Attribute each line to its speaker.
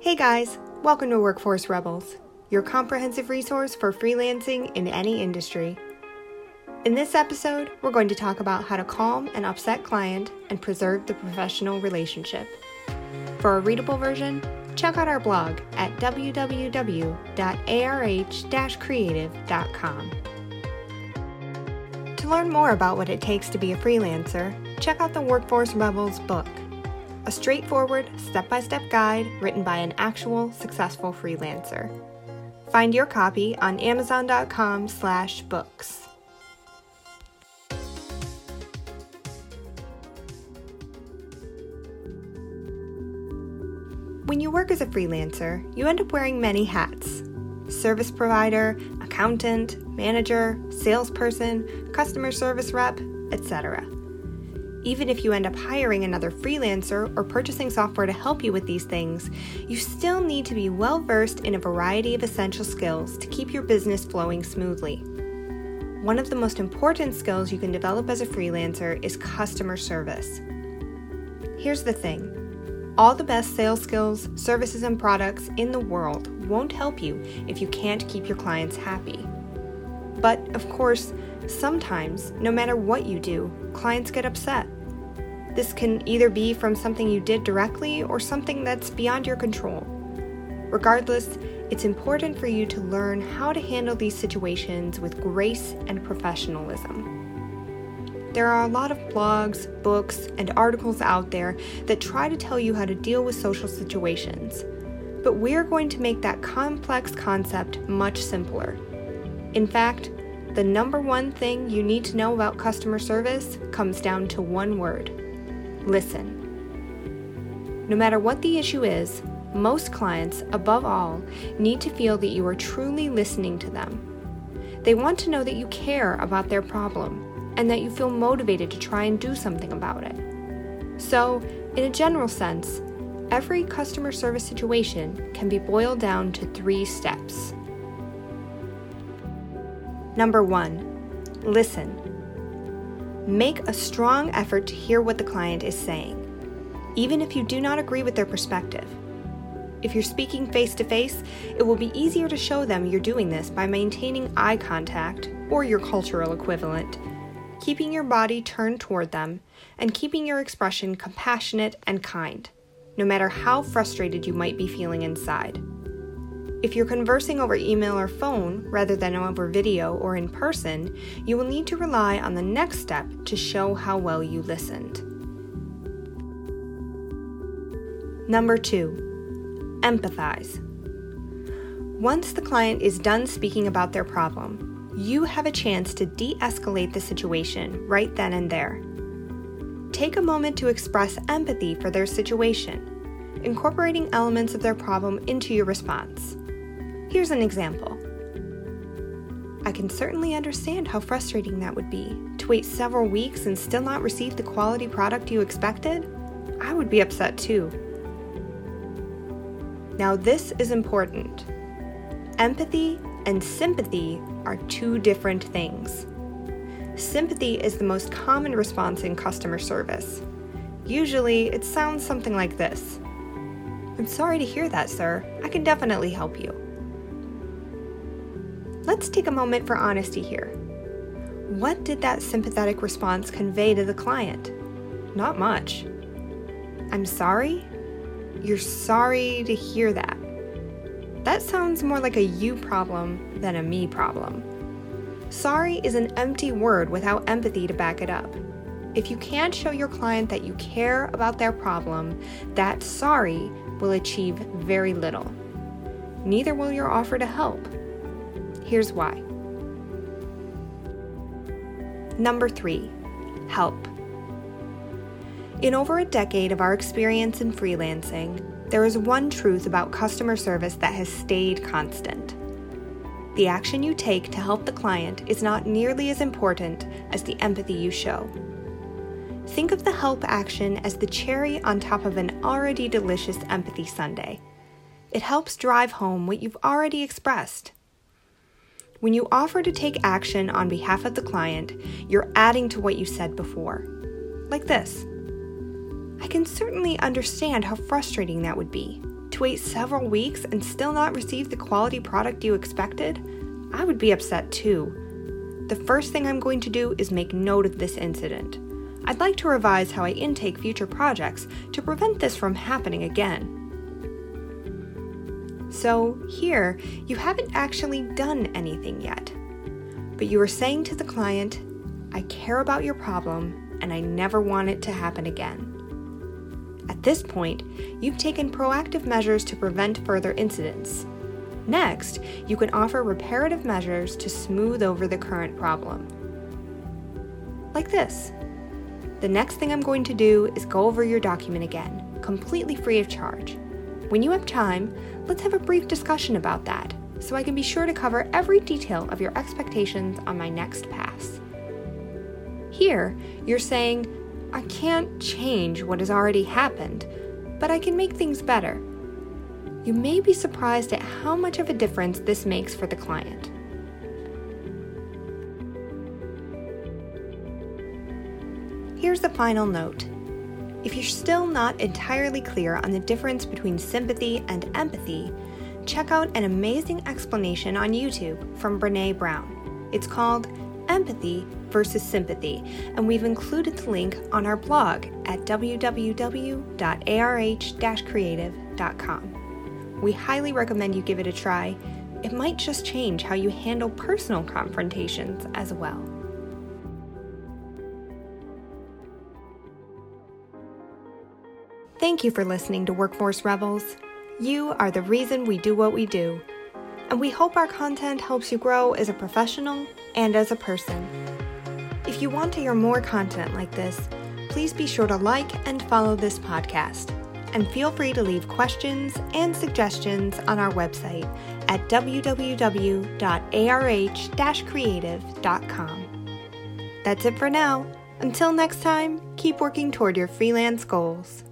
Speaker 1: Hey guys, welcome to Workforce Rebels, your comprehensive resource for freelancing in any industry. In this episode, we're going to talk about how to calm an upset client and preserve the professional relationship. For a readable version, check out our blog at www.arh-creative.com. To learn more about what it takes to be a freelancer, check out the Workforce Rebels book a straightforward, step by step guide written by an actual successful freelancer. Find your copy on Amazon.com/slash books. When you work as a freelancer, you end up wearing many hats service provider, accountant, manager, salesperson, customer service rep, etc. Even if you end up hiring another freelancer or purchasing software to help you with these things, you still need to be well versed in a variety of essential skills to keep your business flowing smoothly. One of the most important skills you can develop as a freelancer is customer service. Here's the thing all the best sales skills, services, and products in the world won't help you if you can't keep your clients happy. But, of course, sometimes, no matter what you do, clients get upset. This can either be from something you did directly or something that's beyond your control. Regardless, it's important for you to learn how to handle these situations with grace and professionalism. There are a lot of blogs, books, and articles out there that try to tell you how to deal with social situations, but we're going to make that complex concept much simpler. In fact, the number one thing you need to know about customer service comes down to one word listen. No matter what the issue is, most clients, above all, need to feel that you are truly listening to them. They want to know that you care about their problem and that you feel motivated to try and do something about it. So, in a general sense, every customer service situation can be boiled down to three steps. Number one, listen. Make a strong effort to hear what the client is saying, even if you do not agree with their perspective. If you're speaking face to face, it will be easier to show them you're doing this by maintaining eye contact, or your cultural equivalent, keeping your body turned toward them, and keeping your expression compassionate and kind, no matter how frustrated you might be feeling inside. If you're conversing over email or phone rather than over video or in person, you will need to rely on the next step to show how well you listened. Number two, empathize. Once the client is done speaking about their problem, you have a chance to de escalate the situation right then and there. Take a moment to express empathy for their situation, incorporating elements of their problem into your response. Here's an example. I can certainly understand how frustrating that would be. To wait several weeks and still not receive the quality product you expected? I would be upset too. Now, this is important. Empathy and sympathy are two different things. Sympathy is the most common response in customer service. Usually, it sounds something like this I'm sorry to hear that, sir. I can definitely help you. Let's take a moment for honesty here. What did that sympathetic response convey to the client? Not much. I'm sorry? You're sorry to hear that. That sounds more like a you problem than a me problem. Sorry is an empty word without empathy to back it up. If you can't show your client that you care about their problem, that sorry will achieve very little. Neither will your offer to help. Here's why. Number three, help. In over a decade of our experience in freelancing, there is one truth about customer service that has stayed constant. The action you take to help the client is not nearly as important as the empathy you show. Think of the help action as the cherry on top of an already delicious empathy sundae. It helps drive home what you've already expressed when you offer to take action on behalf of the client, you're adding to what you said before. Like this I can certainly understand how frustrating that would be. To wait several weeks and still not receive the quality product you expected, I would be upset too. The first thing I'm going to do is make note of this incident. I'd like to revise how I intake future projects to prevent this from happening again. So, here, you haven't actually done anything yet, but you are saying to the client, I care about your problem and I never want it to happen again. At this point, you've taken proactive measures to prevent further incidents. Next, you can offer reparative measures to smooth over the current problem. Like this. The next thing I'm going to do is go over your document again, completely free of charge. When you have time, let's have a brief discussion about that so I can be sure to cover every detail of your expectations on my next pass. Here, you're saying, I can't change what has already happened, but I can make things better. You may be surprised at how much of a difference this makes for the client. Here's the final note. If you're still not entirely clear on the difference between sympathy and empathy, check out an amazing explanation on YouTube from Brene Brown. It's called Empathy versus Sympathy, and we've included the link on our blog at www.arh creative.com. We highly recommend you give it a try. It might just change how you handle personal confrontations as well. Thank you for listening to Workforce Rebels. You are the reason we do what we do, and we hope our content helps you grow as a professional and as a person. If you want to hear more content like this, please be sure to like and follow this podcast. And feel free to leave questions and suggestions on our website at www.arh creative.com. That's it for now. Until next time, keep working toward your freelance goals.